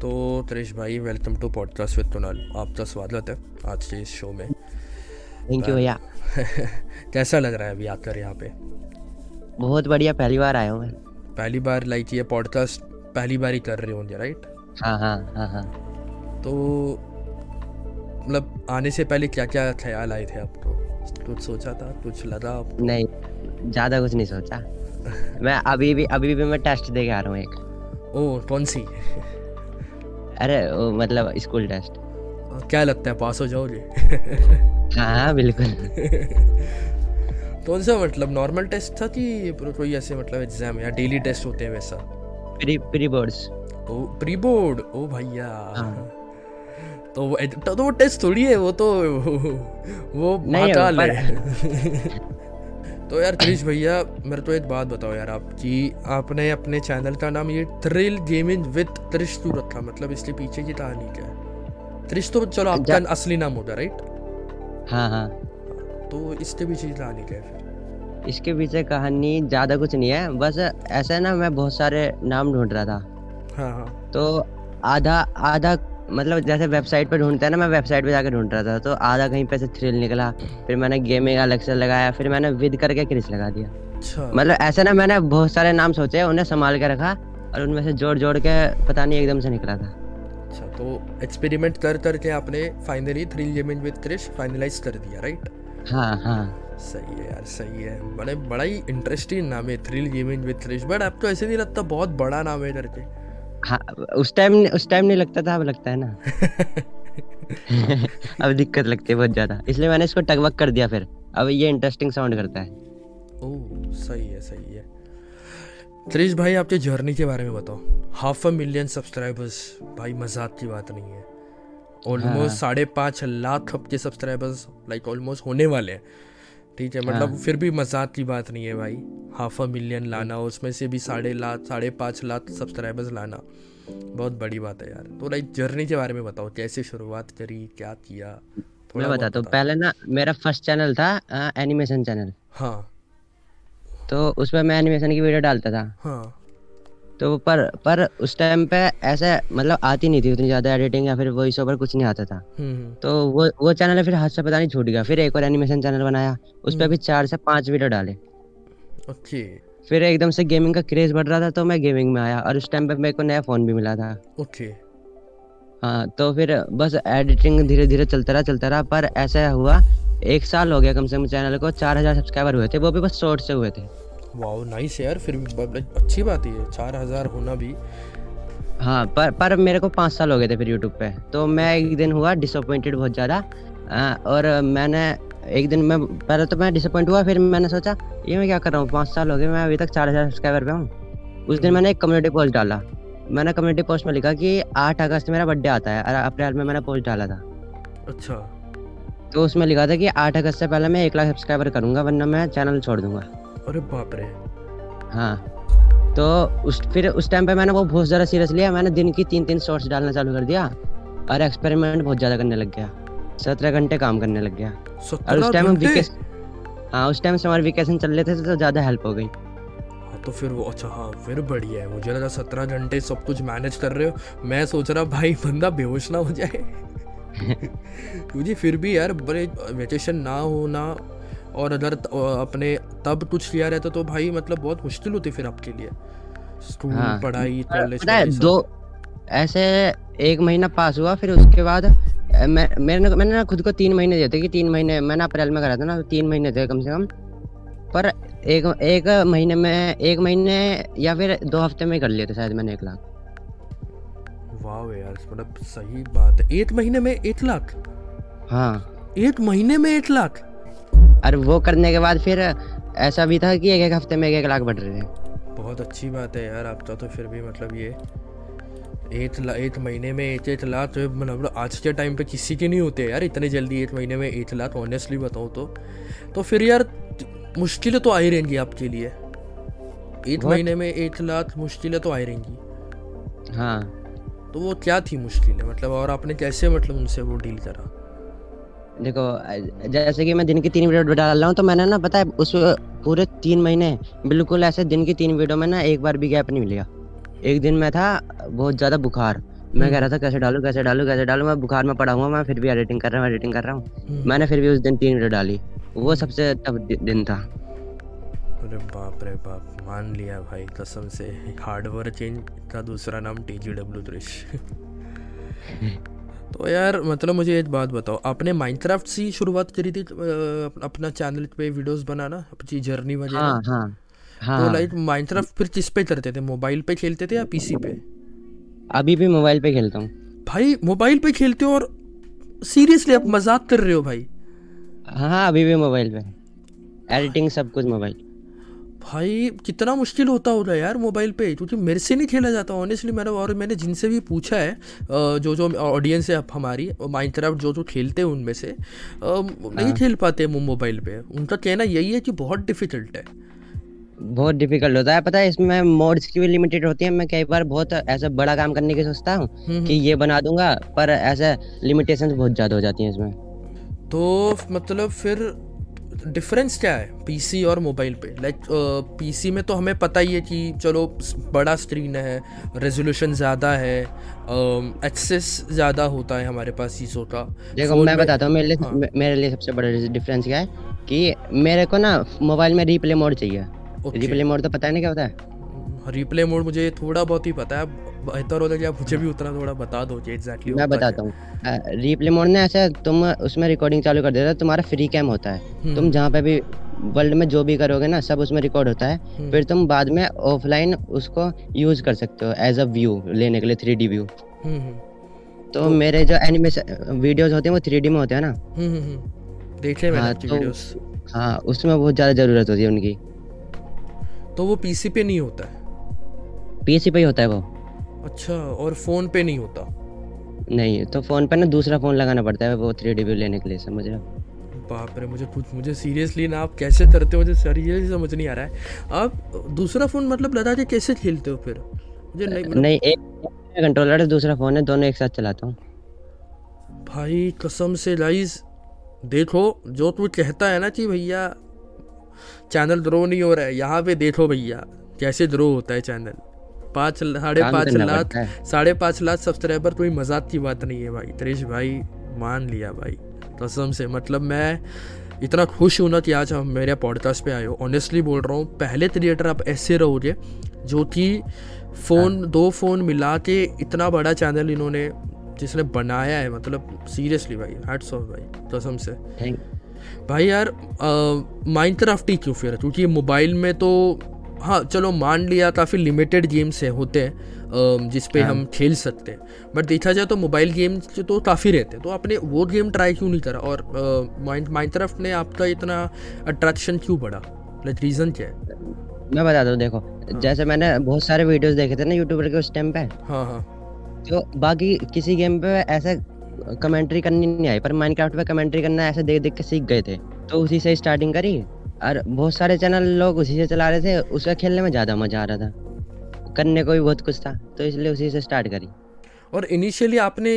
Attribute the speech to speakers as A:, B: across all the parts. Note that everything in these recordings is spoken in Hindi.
A: तो त्रिश भाई welcome to podcast with Kunal आपका स्वागत है आज के इस शो में।
B: थैंक यू भैया।
A: कैसा लग रहा है अभी आकर यहाँ पे?
B: बहुत बढ़िया पहली बार आया हूँ मैं।
A: पहली बार लाइक ये पॉडकास्ट पहली बार ही कर रहे होंगे राइट
B: हाँ हाँ हाँ हाँ।
A: तो मतलब आने से पहले क्या क्या ख्याल आए थे आपको? कुछ सोचा था? कुछ लगा आपको?
B: नहीं ज़्यादा कुछ नहीं सोचा। मैं अभी भी अभी भी मैं टेस्ट दे के आ रहा हूँ एक।
A: ओ कौन सी?
B: अरे मतलब स्कूल टेस्ट
A: क्या लगता है पास हो जाओगे?
B: हाँ बिल्कुल।
A: कौन सा मतलब नॉर्मल टेस्ट था कि कोई ऐसे मतलब एग्ज़ाम या डेली टेस्ट होते हैं वैसा?
B: प्री प्री बोर्ड्स
A: ओ प्री बोर्ड ओ भैया।
B: हाँ।
A: तो वो तो, तो वो टेस्ट थोड़ी है वो तो वो महाकाल है। तो यार क्रिश भैया मेरे तो एक बात बताओ यार आप कि आपने अपने चैनल का नाम ये थ्रिल गेमिंग विद त्रिश क्यों रखा मतलब इसके पीछे की कहानी क्या है? त्रिश तो चलो आपका असली नाम होगा राइट
B: हाँ हाँ।
A: तो इसके पीछे की कहानी क्या है फिर?
B: इसके पीछे कहानी ज़्यादा कुछ नहीं है बस ऐसा है ना मैं बहुत सारे नाम ढूंढ रहा था।
A: हाँ हाँ।
B: तो आधा आधा मतलब जैसे वेबसाइट पे ढूंढते हैं ना मैं वेबसाइट पे जाके ढूंढ रहा था तो आधा कहीं पे से थ्रिल निकला फिर मैंने गेमिंग अलग से लगाया फिर मैंने विद करके क्रिस लगा दिया।
A: अच्छा।
B: मतलब ऐसे ना मैंने बहुत सारे नाम सोचे उन्हें संभाल के रखा और उनमें से जोड़ जोड़ के पता नहीं एकदम से निकला था।
A: अच्छा तो एक्सपेरिमेंट कर करके आपने finally thrill gaming with Krish finalize कर दिया राइट
B: हाँ हाँ।
A: सही है यार सही है। बड़े बड़ा ही इंटरेस्टिंग नाम है thrill gaming with Krish but आपको ऐसे नहीं लगता बहुत बड़ा नाम है करके।
B: हाँ उस टाइम उस टाइम नहीं लगता था अब लगता है ना। अब दिक्कत लगती है बहुत ज़्यादा। इसलिए मैंने इसको टगवक कर दिया फिर। अब ये इंटरेस्टिंग साउंड करता है।
A: ओह सही है सही है। क्रिश भाई आपके जर्नी के बारे में बताओ। हाफ़ अ मिलियन सब्सक्राइबर्स भाई मज़ाक की बात नहीं है। ऑलमोस्ट
B: हाँ।
A: साढ़े पाँच लाख आपके सब्सक्राइबर्स लाइक ऑलमोस्ट होने वाले हैं। ठीक है मतलब
B: हाँ।
A: फिर भी मज़ाक की बात नहीं है भाई। हाफ़ अ मिलियन लाना उसमें से भी साढ़े लाख साढ़े पाँच लाख सब्सक्राइबर्स लाना बहुत बड़ी बात है यार। तो लाइक जर्नी के बारे में बताओ कैसे शुरुआत करी क्या किया?
B: मैं बताता हूँ पहले ना मेरा फ़र्स्ट चैनल था एनिमेशन चैनल
A: हाँ।
B: तो उसमें मैं एनिमेशन की वीडियो डालता था।
A: हाँ।
B: तो पर पर उस टाइम पे ऐसे मतलब आती नहीं थी उतनी ज़्यादा एडिटिंग या फिर वॉइस ओवर कुछ नहीं आता था।
A: हम्म हम्म,
B: तो वो वो चैनल फिर हाथ से पता नहीं छूट गया। फिर एक और एनिमेशन चैनल बनाया। उस पर
A: हम्म।
B: भी चार से पाँच वीडियो डाले।
A: ओके।
B: फिर एकदम से गेमिंग का क्रेज बढ़ रहा था तो मैं गेमिंग में आया और उस टाइम पे मेरे को नया फ़ोन भी मिला था।
A: ओके।
B: हाँ तो फिर बस एडिटिंग धीरे धीरे चलता रहा चलता रहा पर ऐसा हुआ एक साल हो गया कम से कम चैनल को चार हज़ार सब्सक्राइबर हुए थे वो भी बस शॉर्ट से हुए थे।
A: वाओ नाइस यार फिर भी अच्छी बात ही है चार हज़ार होना भी।
B: हाँ पर पर मेरे को पाँच साल हो गए थे फिर यूट्यूब पे तो मैं एक दिन हुआ डिसअपॉइंटेड बहुत ज़्यादा और मैंने एक दिन मैं पहले तो मैं डिसअपॉइंट हुआ फिर मैंने सोचा ये मैं क्या कर रहा हूँ पाँच साल हो गए मैं अभी तक चार हज़ार सब्सक्राइबर पे हूँ। उस दिन मैंने एक कम्युनिटी पोस्ट डाला मैंने कम्युनिटी पोस्ट में लिखा कि आठ अगस्त मेरा बर्थडे आता है अप्रैल में मैंने पोस्ट डाला था।
A: अच्छा।
B: तो उसमें लिखा था कि आठ अगस्त से पहले मैं एक लाख सब्सक्राइबर करूँगा वरना मैं चैनल छोड़ दूँगा।
A: अरे बाप रे।
B: हाँ तो उस फिर उस टाइम पे मैंने वो बहुत ज़्यादा सीरियस लिया मैंने दिन की तीन तीन शॉर्ट्स डालना चालू कर दिया और एक्सपेरिमेंट बहुत ज़्यादा करने लग गया सत्रह घंटे काम करने लग गया। और उस टाइम वेकेशन हाँ उस टाइम समर वेकेशन चल रहे थे तो ज़्यादा हेल्प हो गई।
A: हाँ, तो फिर वो अच्छा हाँ फिर बढ़िया है। मुझे लगा सत्रह घंटे सब कुछ मैनेज कर रहे हो। मैं सोच रहा भाई बंदा बेहोश ना हो जाए। क्योंकि फिर भी यार बड़े वेकेशन ना होना और अगर त- अपने तब कुछ लिया रहता तो भाई मतलब बहुत मुश्किल होती फिर आपके लिए। स्कूल
B: हाँ,
A: पढ़ाई कॉलेज
B: दो ऐसे एक महीना पास हुआ फिर उसके बाद मैं मैंने मैंने ना खुद को तीन महीने दिए थे कि तीन महीने मैंने अप्रैल में करा था ना तीन महीने थे कम से कम। पर एक एक महीने में एक महीने या फिर दो हफ़्ते में कर लिए थे शायद मैंने एक लाख।
A: वाह यार मतलब सही बात है। एक महीने में एक लाख?
B: हाँ।
A: एक महीने में एक लाख?
B: और वो करने के बाद फिर ऐसा भी था कि एक एक हफ़्ते में एक एक लाख बढ़ रहे थे।
A: बहुत अच्छी बात है यार आपका तो फिर भी मतलब ये एक ला एक महीने में एक एक लाख तो मतलब आज के टाइम पे किसी के नहीं होते यार इतने जल्दी एक महीने में एक लाख ऑनेस्टली बताऊँ तो। तो फिर यार मुश्किलें तो आ ही रहेंगी आपके लिए। एक महीने में एक लाख मुश्किलें तो आ ही रहेंगी।
B: हाँ।
A: तो वो क्या थी मुश्किलें? मतलब और आपने कैसे मतलब उनसे वो डील करा?
B: देखो जैसे कि मैं दिन की तीन वीडियो डाल रहा हूँ तो मैंने ना पता है उस पूरे तीन महीने बिल्कुल ऐसे दिन की तीन वीडियो में ना एक बार भी गैप नहीं लिया एक दिन में था बहुत ज़्यादा बुखार। मैं कह रहा था कैसे डालूं कैसे डालूं कैसे डालूं? मैं बुखार में पड़ा हुआ मैं फिर भी एडिटिंग कर रहा हूँ एडिटिंग कर रहा हूँ।
A: हम्म।
B: मैंने फिर भी उस दिन तीन वीडियो डाली। वो सबसे टफ दिन था।
A: अरे बाप रे बाप मान लिया भाई कसम से। हार्डवेयर चेंज का दूसरा नाम टी जी डब्ल्यू तो यार मतलब मुझे एक बात बताओ आपने माइनक्राफ्ट से ही शुरुआत करी थी अपना चैनल पे वीडियोस बनाना अपनी जर्नी वगैरह?
B: हाँ हाँ हाँ, तो
A: लाइक माइनक्राफ्ट फिर किस पे करते थे? मोबाइल पे खेलते थे या पीसी पे?
B: अभी भी मोबाइल पे खेलता हूँ।
A: भाई मोबाइल पे खेलते हो और सीरियसली आप मज़ाक कर रहे हो भाई।
B: हाँ अभी भी मोबाइल पे। एडिटिंग सब कुछ मोबाइल
A: भाई कितना मुश्किल होता होगा यार मोबाइल पे क्योंकि मेरे से नहीं खेला जाता ऑनेस्टली मैंने और मैंने जिनसे भी पूछा है जो जो ऑडियंस है अब हमारी माइनक्राफ्ट जो जो खेलते हैं उनमें से नहीं
B: हाँ।
A: खेल पाते वो मोबाइल पे। उनका कहना यही है कि बहुत डिफ़िकल्ट है।
B: बहुत डिफ़िकल्ट होता है। पता है इसमें मोड्स की भी लिमिटेड होती है। मैं कई बार बहुत ऐसा बड़ा काम करने की सोचता हूँ
A: हम्म,
B: कि ये बना दूँगा पर ऐसे लिमिटेशंस बहुत ज़्यादा हो जाती हैं इसमें।
A: तो मतलब फिर डिफरेंस क्या है? पीसी और मोबाइल पे? लाइक पीसी में तो हमें पता ही है कि चलो बड़ा स्क्रीन है रेजोल्यूशन ज़्यादा है एक्सेस ज़्यादा होता है हमारे पास चीज़ों का।
B: देखो मैं बताता हूँ मेरे लिए
A: हाँ।
B: मेरे लिए सबसे बड़ा डिफरेंस क्या है कि मेरे को ना मोबाइल में रिप्ले मोड चाहिए. रिप्ले मोड तो पता है ना क्या होता है?
A: रिप्ले मोड मुझे थोड़ा बहुत ही पता है बेहतर होता है कि आप मुझे भी उतना थोड़ा बता दो एग्जैक्टली
B: मैं बताता हूँ। रिप्ले मोड ना ऐसे तुम उसमें रिकॉर्डिंग चालू कर देते हो तुम्हारा फ्री कैम होता है।
A: हम्म।
B: तुम जहाँ पे भी वर्ल्ड में जो भी करोगे ना सब उसमें रिकॉर्ड होता है।
A: हम्म।
B: फिर तुम बाद में ऑफलाइन उसको यूज़ कर सकते हो एज अ व्यू लेने के लिए थ्री व्यू तो मेरे जो एनिमेशन वीडियोस होते हैं वो थ्री में होते हैं ना।
A: देखे मैंने
B: हाँ, तो-
A: वीडियोस
B: हाँ उसमें बहुत ज़्यादा ज़रूरत होती है उनकी।
A: तो वो पीसी पे नहीं होता है?
B: पीसी पे ही होता है वो।
A: अच्छा और फ़ोन पे नहीं होता?
B: नहीं तो फ़ोन पे ना दूसरा फ़ोन लगाना पड़ता है वो थ्री व्यू लेने के लिए समझ रहे
A: बाप रे मुझे कुछ मुझे सीरियसली ना आप कैसे करते हो? मुझे सीरियसली समझ नहीं आ रहा है। आप दूसरा फ़ोन मतलब लगा के कैसे खेलते हो फिर? मुझे नहीं मतलब
B: नहीं एक कंट्रोलर है दूसरा फ़ोन है दोनों एक साथ चलाता हूँ।
A: भाई कसम से लाइज देखो जो तू कहता है ना कि भैया चैनल ग्रो नहीं हो रहा है यहाँ पे देखो भैया कैसे ग्रो होता है चैनल पाँच साढ़े पाँच लाख साढ़े पाँच लाख सब्सक्राइबर कोई मज़ाक की बात नहीं है भाई। त्रिश भाई मान लिया भाई। कसम से मतलब मैं इतना खुश हूँ ना कि आज हम मेरे पॉडकास्ट पे आए हो। ऑनेस्टली बोल रहा हूँ पहले क्रिएटर आप ऐसे रहोगे जो कि फ़ोन दो फ़ोन मिला के इतना बड़ा चैनल इन्होंने जिसने बनाया है मतलब सीरियसली भाई हैट्स ऑफ़ भाई कसम से। भाई यार माइंड माइनक्राफ्ट ही क्यों फिर क्योंकि मोबाइल में तो हाँ चलो मान लिया काफ़ी लिमिटेड गेम्स है होते हैं अ, जिस पे
B: हाँ।
A: हम खेल सकते हैं। बट देखा जाए तो मोबाइल गेम्स तो काफ़ी रहते हैं तो आपने वो गेम ट्राई क्यों नहीं करा? और माइनक्राफ्ट ने आपका इतना अट्रैक्शन क्यों बढ़ा? लाइक रीज़न क्या है?
B: मैं बताता हूँ देखो हाँ. जैसे मैंने बहुत सारे वीडियोस देखे थे ना यूट्यूबर के उस टाइम पे।
A: हाँ हाँ।
B: तो बाकी किसी गेम पे ऐसे कमेंट्री करनी नहीं आई पर माइनक्राफ्ट पे कमेंट्री करना ऐसे देख देख के सीख गए थे। तो उसी से स्टार्टिंग करी। और बहुत सारे चैनल लोग उसी से चला रहे थे उसका खेलने में ज़्यादा मज़ा आ रहा था। करने को भी बहुत कुछ था तो इसलिए उसी से स्टार्ट करी।
A: और इनिशियली आपने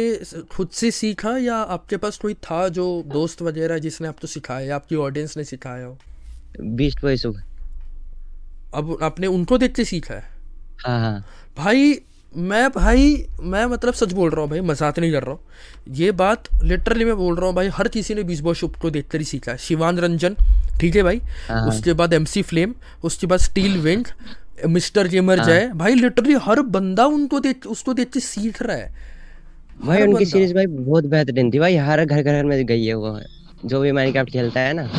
A: खुद से सीखा या आपके पास कोई था जो दोस्त वगैरह जिसने आपको सिखाया या आपकी ऑडियंस ने सिखाया हो?
B: बीस्ट वॉइस
A: अब आपने उनको देख के सीखा है?
B: हाँ हाँ।
A: भाई मैं भाई मैं मतलब सच बोल रहा हूँ भाई मज़ाक नहीं कर रहा हूँ। ये बात लिटरली मैं बोल रहा हूँ भाई हर किसी ने बीस बॉय शुभ को देखकर ही सीखा है। शिवान रंजन ठीक है भाई?
B: हाँ।
A: उसके बाद एमसी फ्लेम उसके बाद स्टील विंग मिस्टर गेमर जय। भाई लिटरली हर बंदा उनको देख उसको देख के सीख रहा है।
B: भाई उनकी सीरीज़ भाई बहुत बेहतरीन थी भाई। हर घर घर में गई है वो। जो भी माइनक्राफ्ट खेलता है ना।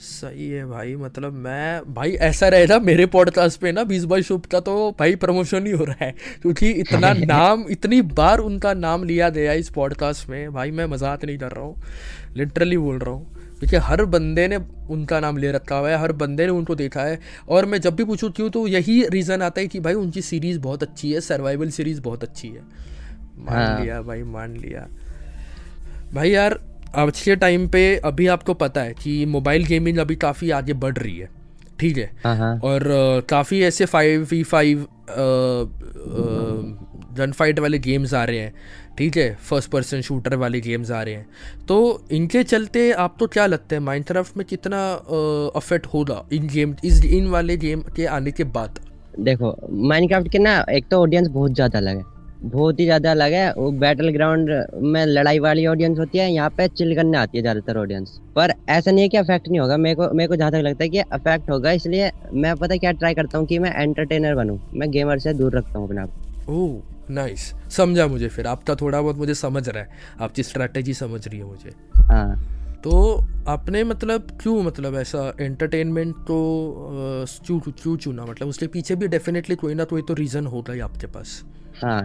A: सही है भाई मतलब मैं भाई ऐसा रहेगा मेरे पॉडकास्ट पे ना बीस बाई शुभ का तो भाई प्रमोशन ही हो रहा है। क्योंकि इतना नाम इतनी बार उनका नाम लिया गया इस पॉडकास्ट में। भाई मैं मज़ाक नहीं कर रहा हूँ। लिटरली बोल रहा हूँ। क्योंकि हर बंदे ने उनका नाम ले रखा हुआ है हर बंदे ने उनको देखा है। और मैं जब भी पूछूँ क्यों तो यही रीज़न आता है कि भाई उनकी सीरीज़ बहुत अच्छी है सर्वाइवल सीरीज़ बहुत अच्छी है। मान
B: हाँ।
A: लिया भाई मान लिया। भाई यार आज के टाइम पे अभी आपको पता है कि मोबाइल गेमिंग अभी काफ़ी आगे बढ़ रही है ठीक है?
B: हाँ हाँ।
A: और काफ़ी ऐसे five V five gun fight वाले गेम्स आ रहे हैं। ठीक है फ़र्स्ट पर्सन शूटर वाले गेम्स आ रहे हैं। तो इनके चलते आपको क्या लगता है माइनक्राफ्ट में कितना अफेक्ट होगा इन गेम इस इन वाले गेम के आने के बाद?
B: देखो माइनक्राफ्ट के ना एक तो ऑडियंस बहुत ज़्यादा अलग है। बहुत ही ज़्यादा अलग है वो बैटल ग्राउंड में लड़ाई वाली ऑडियंस होती है यहाँ पे चिल करने आती है ज़्यादातर ऑडियंस पर ऐसा नहीं है कि अफेक्ट नहीं होगा मेरे को मेरे को जहाँ तक लगता है कि अफेक्ट होगा इसलिए मैं पता क्या ट्राई करता हूँ कि मैं एंटरटेनर बनूँ मैं गेमर से दूर रखता हूँ अपने आप।
A: नाइस समझा मुझे फिर। आपका थोड़ा बहुत मुझे समझ रहा है। आपकी स्ट्रैटेजी समझ रही है मुझे।
B: हाँ।
A: तो आपने मतलब क्यों मतलब ऐसा एंटरटेनमेंट तो क्यों क्यों चुना? मतलब उसके पीछे भी डेफिनेटली कोई ना कोई तो रीज़न होगा ही आपके पास।
B: हाँ।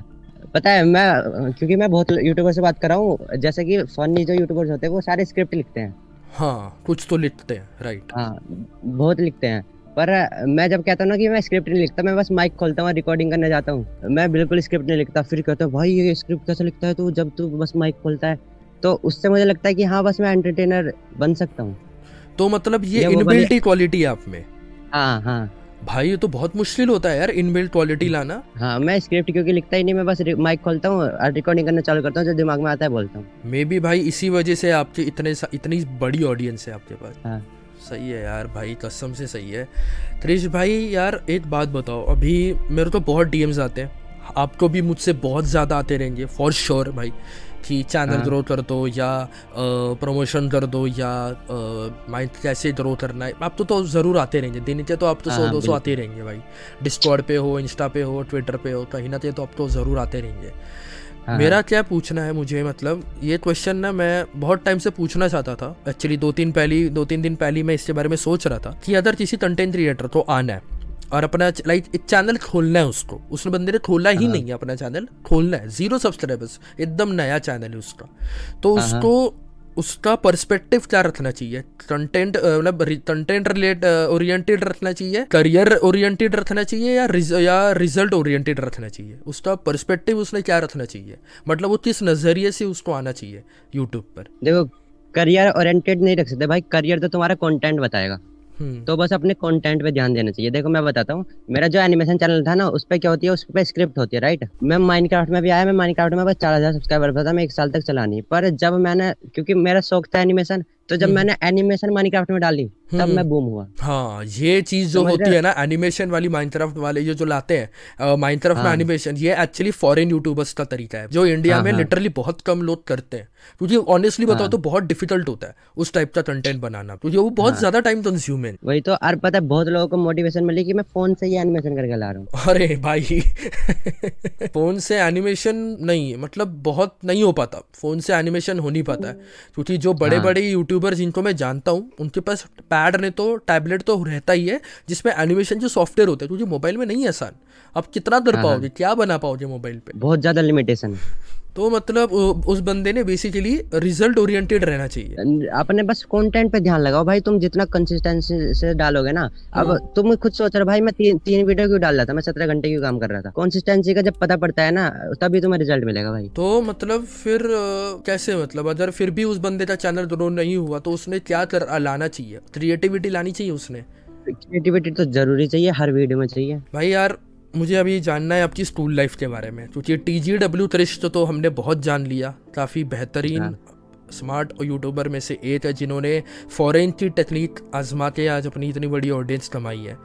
B: पता है मैं क्योंकि मैं बहुत यूट्यूबर से बात कर रहा हूँ जैसे कि फनी जो यूट्यूबर्स होते हैं वो सारे स्क्रिप्ट लिखते हैं।
A: हाँ कुछ तो लिखते हैं राइट
B: हाँ बहुत लिखते हैं। पर मैं जब कहता हूँ ना कि मैं स्क्रिप्ट नहीं लिखता मैं बस माइक खोलता हूँ रिकॉर्डिंग करने जाता हूँ। मैं बिल्कुल स्क्रिप्ट नहीं लिखता फिर कहता हूँ भाई ये स्क्रिप्ट कैसे लिखता है तू जब तू बस माइक खोलता है? तो उससे मुझे लगता है कि हाँ बस मैं एंटरटेनर बन सकता हूँ।
A: तो मतलब ये इनबिल्ट क्वालिटी है आप में?
B: हाँ हाँ।
A: भाई ये तो बहुत मुश्किल होता है यार इनबिल्ट क्वालिटी लाना।
B: हाँ मैं स्क्रिप्ट क्योंकि लिखता ही नहीं मैं बस माइक खोलता हूँ और रिकॉर्डिंग करना चालू करता हूँ जो दिमाग में आता है बोलता हूँ।
A: मे बी भाई इसी वजह से आपके इतने इतनी बड़ी ऑडियंस है आपके पास।
B: हाँ।
A: सही है यार भाई कसम से सही है। त्रिश भाई यार एक बात बताओ अभी मेरे तो बहुत डीएम्स आते हैं। आपको भी मुझसे बहुत ज़्यादा आते रहेंगे फॉर श्योर भाई कि चैनल
B: हाँ।
A: ग्रो कर दो या प्रमोशन कर दो या माइंड कैसे ग्रो करना है। आप तो, तो ज़रूर आते रहेंगे दिन के तो आप तो
B: हाँ,
A: सौ
B: हाँ,
A: दो सौ आते ही रहेंगे भाई। डिस्कॉर्ड पे हो इंस्टा पे हो ट्विटर पे हो कहीं ना कहीं तो आप तो ज़रूर आते रहेंगे।
B: हाँ,
A: मेरा क्या पूछना है मुझे मतलब ये क्वेश्चन ना मैं बहुत टाइम से पूछना चाहता था एक्चुअली दो तीन पहली दो तीन दिन पहली मैं इसके बारे में सोच रहा था कि अगर किसी कंटेंट क्रिएटर को आना है और अपना लाइक एक चैनल खोलना है उसको उसने बंदे ने खोला ही
B: हाँ।
A: नहीं है अपना चैनल खोलना है ज़ीरो सब्सक्राइबर्स एकदम नया चैनल है उसका तो
B: हाँ, हाँ।
A: उसको उसका पर्सपेक्टिव क्या रखना चाहिए? कंटेंट मतलब कंटेंट रिलेट ओरिएंटेड रखना चाहिए? करियर ओरिएंटेड रखना चाहिए या रिज, या रिज़ल्ट ओरिएंटेड रखना चाहिए? उसका पर्सपेक्टिव उसने क्या रखना चाहिए? मतलब वो किस नज़रिए से उसको आना चाहिए यूट्यूब पर?
B: देखो करियर ओरिएंटेड नहीं रख सकते भाई। करियर तो तुम्हारा कंटेंट बताएगा। तो बस अपने कंटेंट पे ध्यान देना चाहिए। देखो, मैं बताता हूँ। मेरा जो एनिमेशन चैनल था ना उस पर क्या होती है उस पर स्क्रिप्ट होती है राइट मैं माइनक्राफ्ट में भी आया, मैं माइनक्राफ्ट में बस चार हज़ार सब्सक्राइबर था, मैं एक साल तक चला नहीं। पर जब मैंने, क्योंकि मेरा शौक था एनिमेशन तो जब
A: हम्म।
B: मैंने एनिमेशन माइनक्राफ्ट में डाली तब
A: हम्म।
B: मैं बूम हुआ
A: हाँ ये चीज़ जो होती है ना एनिमेशन वाली माइनक्राफ्ट वाले ये जो लाते हैं माइनक्राफ्ट में
B: हाँ।
A: एनिमेशन ये एक्चुअली फॉरेन यूट्यूबर्स का तरीका है जो इंडिया
B: हाँ,
A: में
B: हाँ।
A: लिटरली बहुत कम लोग करते हैं क्योंकि ऑनेस्टली बताओ
B: हाँ।
A: तो बहुत डिफ़िकल्ट होता है उस टाइप का कंटेंट बनाना क्योंकि वो बहुत
B: हाँ।
A: ज़्यादा टाइम कंज्यूम है
B: वही तो और पता है बहुत लोगों को मोटिवेशन मिली कि मैं फ़ोन से ही एनिमेशन करके ला रहा हूँ
A: अरे भाई फ़ोन से एनिमेशन नहीं मतलब बहुत नहीं हो पाता फ़ोन से एनिमेशन हो नहीं पाता है क्योंकि जो बड़े
B: बड़े
A: बड़े यूट्यूबर जिनको मैं जानता हूँ उनके पास पैड ने तो टैबलेट तो रहता ही है जिसमें एनिमेशन जो सॉफ्टवेयर होते हैं क्योंकि मोबाइल में नहीं है आसान। अब कितना कर
B: हाँ,
A: पाओगे? क्या बना पाओगे मोबाइल पे?
B: बहुत ज़्यादा लिमिटेशन
A: तो मतलब उस बंदे ने बेसिकली रिज़ल्ट ओरिएंटेड रहना चाहिए।
B: अपने बस कंटेंट पे ध्यान लगाओ भाई तुम जितना कंसिस्टेंसी से डालोगे ना अब तुम खुद सोच रहे भाई मैं तीन तीन वीडियो क्यों डाल रहा था? मैं सत्रह घंटे क्यों काम कर रहा था? कंसिस्टेंसी का जब पता पड़ता है ना तभी तुम्हें रिज़ल्ट मिलेगा भाई।
A: तो मतलब फिर कैसे मतलब अगर फिर भी उस बंदे का चैनल ग्रो नहीं हुआ तो उसने क्या कर लाना चाहिए? क्रिएटिविटी लानी चाहिए उसने?
B: क्रिएटिविटी तो ज़रूरी चाहिए हर वीडियो में चाहिए।
A: भाई यार मुझे अभी जानना है आपकी स्कूल लाइफ के बारे में क्योंकि टी जी डब्ल्यू त्रिश तो हमने बहुत जान लिया काफ़ी बेहतरीन। स्मार्ट यूट्यूबर में से एक है जिन्होंने फॉरेन की टेक्निक आजमा के आज अपनी इतनी बड़ी ऑडियंस कमाई है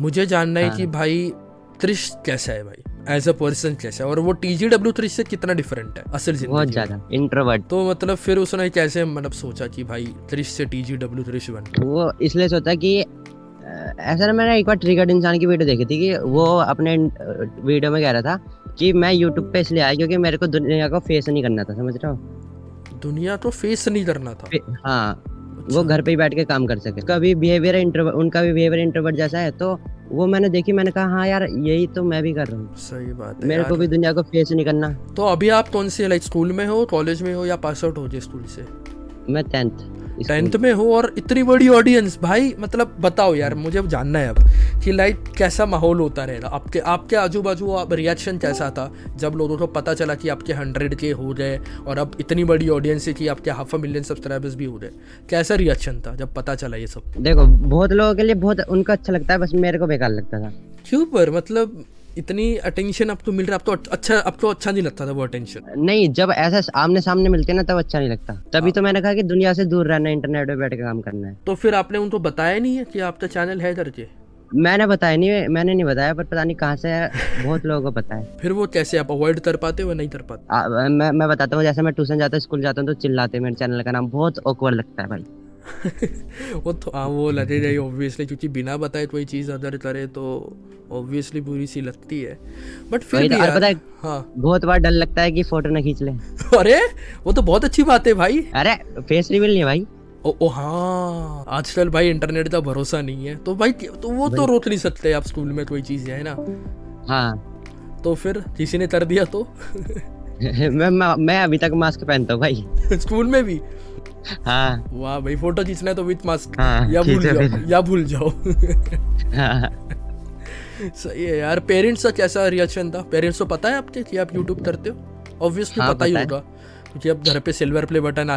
A: मुझे जानना है
B: हाँ।
A: कि भाई त्रिश कैसा है भाई एज अ पर्सन कैसा है और वो टी जी डब्ल्यू त्रिश से कितना डिफरेंट है असल
B: बहुत
A: ज़िंदगी में।
B: ज़्यादा इंट्रोवर्ट
A: तो मतलब फिर उसने कैसे मतलब सोचा कि भाई त्रिश से टी जी डब्ल्यू त्रिश बन
B: वो इसलिए सोचा कि ऐसा ना मैंने एक बार ट्रिगर्ड इंसान की वीडियो देखी थी कि वो अपने वीडियो में कह रहा था कि मैं यूट्यूब पे इसलिए आया क्योंकि मेरे को दुनिया को फेस नहीं करना था समझ रहे हो?
A: दुनिया तो फेस नहीं करना था?
B: हाँ
A: अच्छा।
B: वो घर पे ही बैठ के काम कर सके। उसका भी बिहेवियर इंट्रोवर्ट उनका भी बिहेवियर इंट्रोवर्ट जैसा है तो वो मैंने देखी मैंने कहा हाँ यार यही तो मैं भी कर रहा हूँ।
A: सही बात है
B: मेरे को भी दुनिया को फेस नहीं करना।
A: तो अभी आप कौन से लाइक स्कूल में हो कॉलेज में हो या पास आउट हो गए स्कूल से?
B: मैं टेंथ
A: टेंथ में हो और इतनी बड़ी ऑडियंस भाई मतलब बताओ यार मुझे जानना है अब कि लाइक कैसा माहौल होता रहेगा। आपके आपके आजू बाजू आप रिएक्शन कैसा था जब लोगों को पता चला कि आपके हंड्रेड के हो गए और अब इतनी बड़ी ऑडियंस है कि आपके हाफ़ अ मिलियन सब्सक्राइबर्स भी हो गए? कैसा रिएक्शन था जब पता चला ये सब?
B: देखो बहुत लोगों के लिए बहुत उनको अच्छा लगता है बस मेरे को बेकार लगता था।
A: क्यों पर? मतलब इतनी अटेंशन आपको मिल रहा है अब तो अच्छा आपको अच्छा नहीं लगता था वो अटेंशन
B: नहीं जब ऐसा आमने सामने मिलते हैं ना तब अच्छा नहीं लगता। तभी तो मैंने कहा कि दुनिया से दूर रहना इंटरनेट पे बैठ के काम करना है।
A: तो फिर आपने उनको बताया नहीं है कि आपका चैनल है करके
B: मैंने बताया नहीं मैंने नहीं बताया पर पता नहीं कहाँ से बहुत लोगों को पता है।
A: फिर वो कैसे आप अवॉइड कर पाते हो नहीं कर पाते?
B: आ, मैं मैं बताता हूँ जैसे मैं ट्यूशन जाता हूँ स्कूल जाता हूँ तो चिल्लाते हैं मेरे चैनल का नाम बहुत ऑकवर्ड लगता है भाई।
A: वो तो हाँ वो लगेगा ही ऑब्वियसली क्योंकि बिना बताए कोई चीज़ अदर करे तो ऑब्वियसली बुरी सी लगती है। बट फिर भी
B: तो,
A: यार
B: पता है
A: हाँ।
B: बहुत बार डर लगता है कि फ़ोटो ना खींच ले।
A: अरे वो तो बहुत अच्छी बात है भाई।
B: अरे फेस रिवील नहीं है भाई।
A: ओ, ओ हाँ आजकल भाई इंटरनेट का भरोसा नहीं है। तो भाई तो वो तो रोक नहीं सकते आप स्कूल में कोई चीज़ है ना?
B: हाँ।
A: तो फिर किसी ने कर दिया तो?
B: मैं मैं अभी तक मास्क पहनता हूँ भाई।
A: स्कूल में भी?
B: हाँ।
A: वाह भाई फ़ोटो खींचना है तो विथ मास्क
B: हाँ,
A: या भूल जाओ या भूल जाओ।
B: हाँ।
A: सही है यार पेरेंट्स का कैसा रिएक्शन था? पेरेंट्स को पता है आपके कि आप यूट्यूब करते हो? ऑब्वियसली हाँ,
B: पता ही।
A: होगा क्योंकि अब घर पे सिल्वर प्ले बटन